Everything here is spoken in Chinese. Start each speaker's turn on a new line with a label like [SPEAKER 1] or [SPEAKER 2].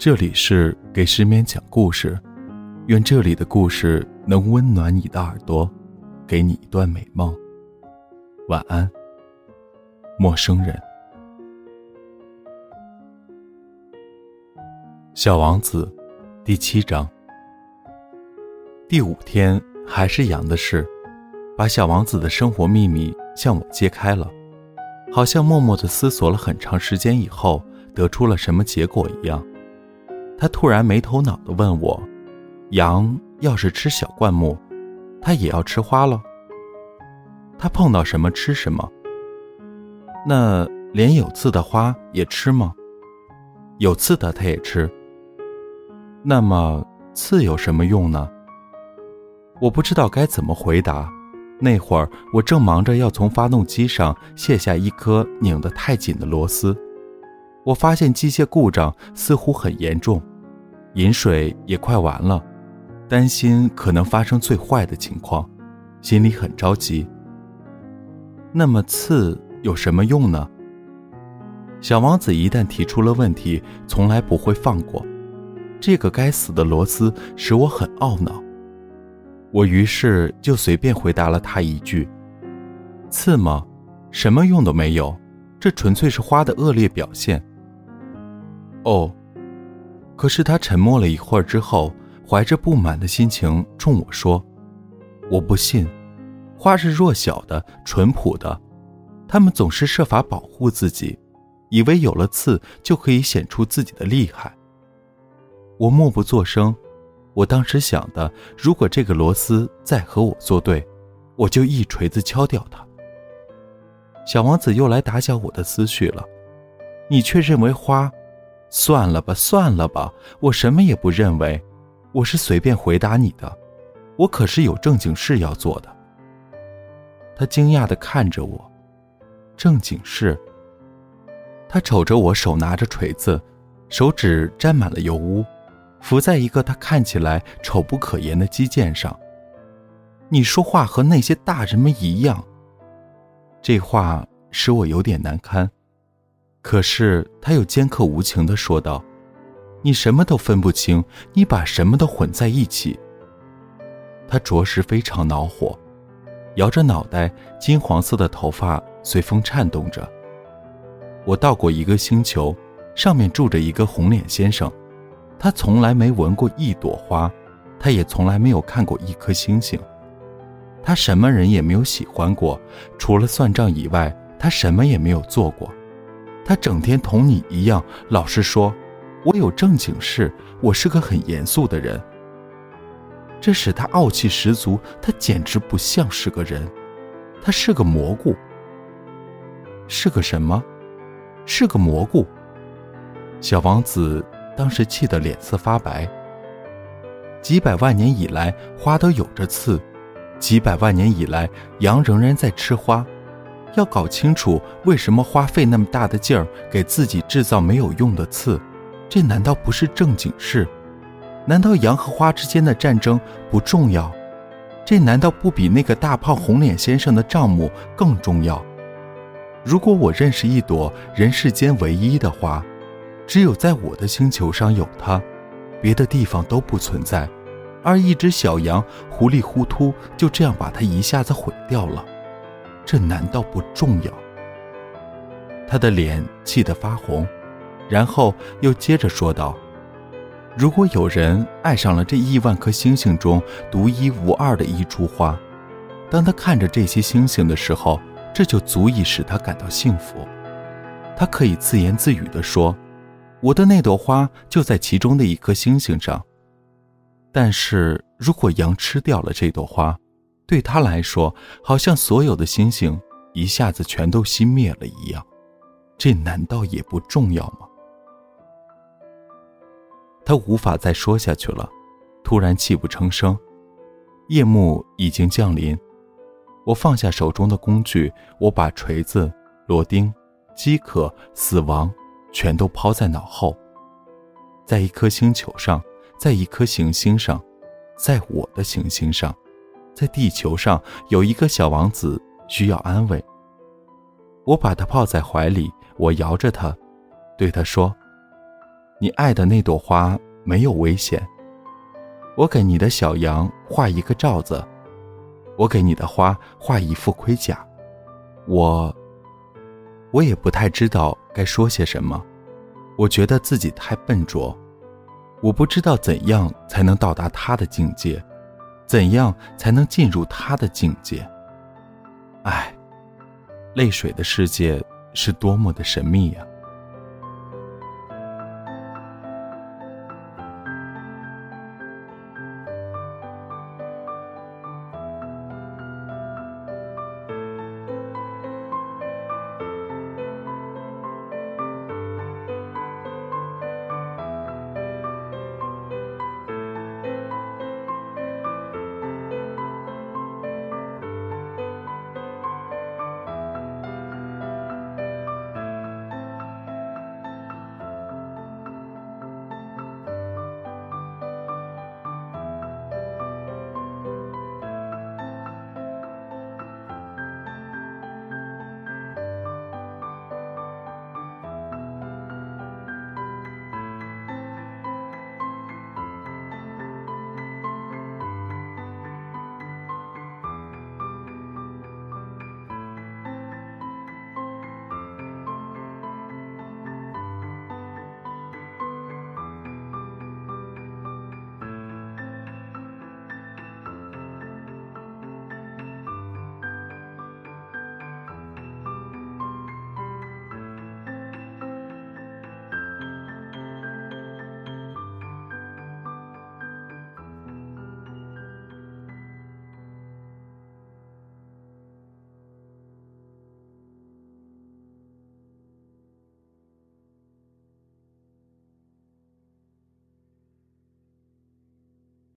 [SPEAKER 1] 这里是给失眠讲故事，愿这里的故事能温暖你的耳朵，给你一段美梦。晚安，陌生人。小王子，第七章。第五天还是羊的事，把小王子的生活秘密向我揭开了，好像默默的思索了很长时间以后，得出了什么结果一样。他突然没头脑的问我：“羊要是吃小灌木，它也要吃花了？它碰到什么吃什么？那连有刺的花也吃吗？有刺的它也吃。那么刺有什么用呢？”我不知道该怎么回答。那会儿我正忙着要从发动机上卸下一颗拧得太紧的螺丝，我发现机械故障似乎很严重。饮水也快完了，担心可能发生最坏的情况，心里很着急。那么刺有什么用呢？小王子一旦提出了问题，从来不会放过。这个该死的螺丝使我很懊恼。我于是就随便回答了他一句：“刺吗？什么用都没有，这纯粹是花的恶劣表现。”哦。可是他沉默了一会儿之后，怀着不满的心情冲我说：“我不信，花是弱小的、淳朴的，他们总是设法保护自己，以为有了刺就可以显出自己的厉害。”我默不作声。我当时想的，如果这个螺丝再和我作对，我就一锤子敲掉它。小王子又来打搅我的思绪了。你却认为花？算了吧，算了吧，我什么也不认为，我是随便回答你的，我可是有正经事要做的。他惊讶地看着我，正经事。他瞅着我手拿着锤子，手指沾满了油污，浮在一个他看起来丑不可言的肌腱上。你说话和那些大人们一样，这话使我有点难堪。可是他又尖刻无情的说道：“你什么都分不清，你把什么都混在一起。”他着实非常恼火，摇着脑袋，金黄色的头发随风颤动着。我到过一个星球，上面住着一个红脸先生，他从来没闻过一朵花，他也从来没有看过一颗星星，他什么人也没有喜欢过，除了算账以外，他什么也没有做过。他整天同你一样，老实说，我有正经事，我是个很严肃的人。这使他傲气十足，他简直不像是个人，他是个蘑菇。是个什么？是个蘑菇。小王子当时气得脸色发白。几百万年以来，花都有着刺，几百万年以来，羊仍然在吃花。要搞清楚为什么花费那么大的劲儿给自己制造没有用的刺，这难道不是正经事？难道羊和花之间的战争不重要？这难道不比那个大胖红脸先生的账目更重要？如果我认识一朵人世间唯一的花，只有在我的星球上有它，别的地方都不存在，而一只小羊糊里糊涂就这样把它一下子毁掉了。这难道不重要？他的脸气得发红，然后又接着说道：“如果有人爱上了这亿万颗星星中独一无二的一株花，当他看着这些星星的时候，这就足以使他感到幸福。他可以自言自语地说：‘我的那朵花就在其中的一颗星星上。’但是如果羊吃掉了这朵花，对他来说，好像所有的星星一下子全都熄灭了一样，这难道也不重要吗？他无法再说下去了，突然泣不成声。夜幕已经降临，我放下手中的工具，我把锤子、螺钉、饥渴、死亡全都抛在脑后。在一颗星球上，在一颗行星上，在我的行星上。在地球上有一个小王子需要安慰。我把他抱在怀里，我摇着他，对他说：“你爱的那朵花没有危险。我给你的小羊画一个罩子，我给你的花画一副盔甲。我，我也不太知道该说些什么。我觉得自己太笨拙，我不知道怎样才能到达他的境界，怎样才能进入他的境界。唉，泪水的世界是多么的神秘呀！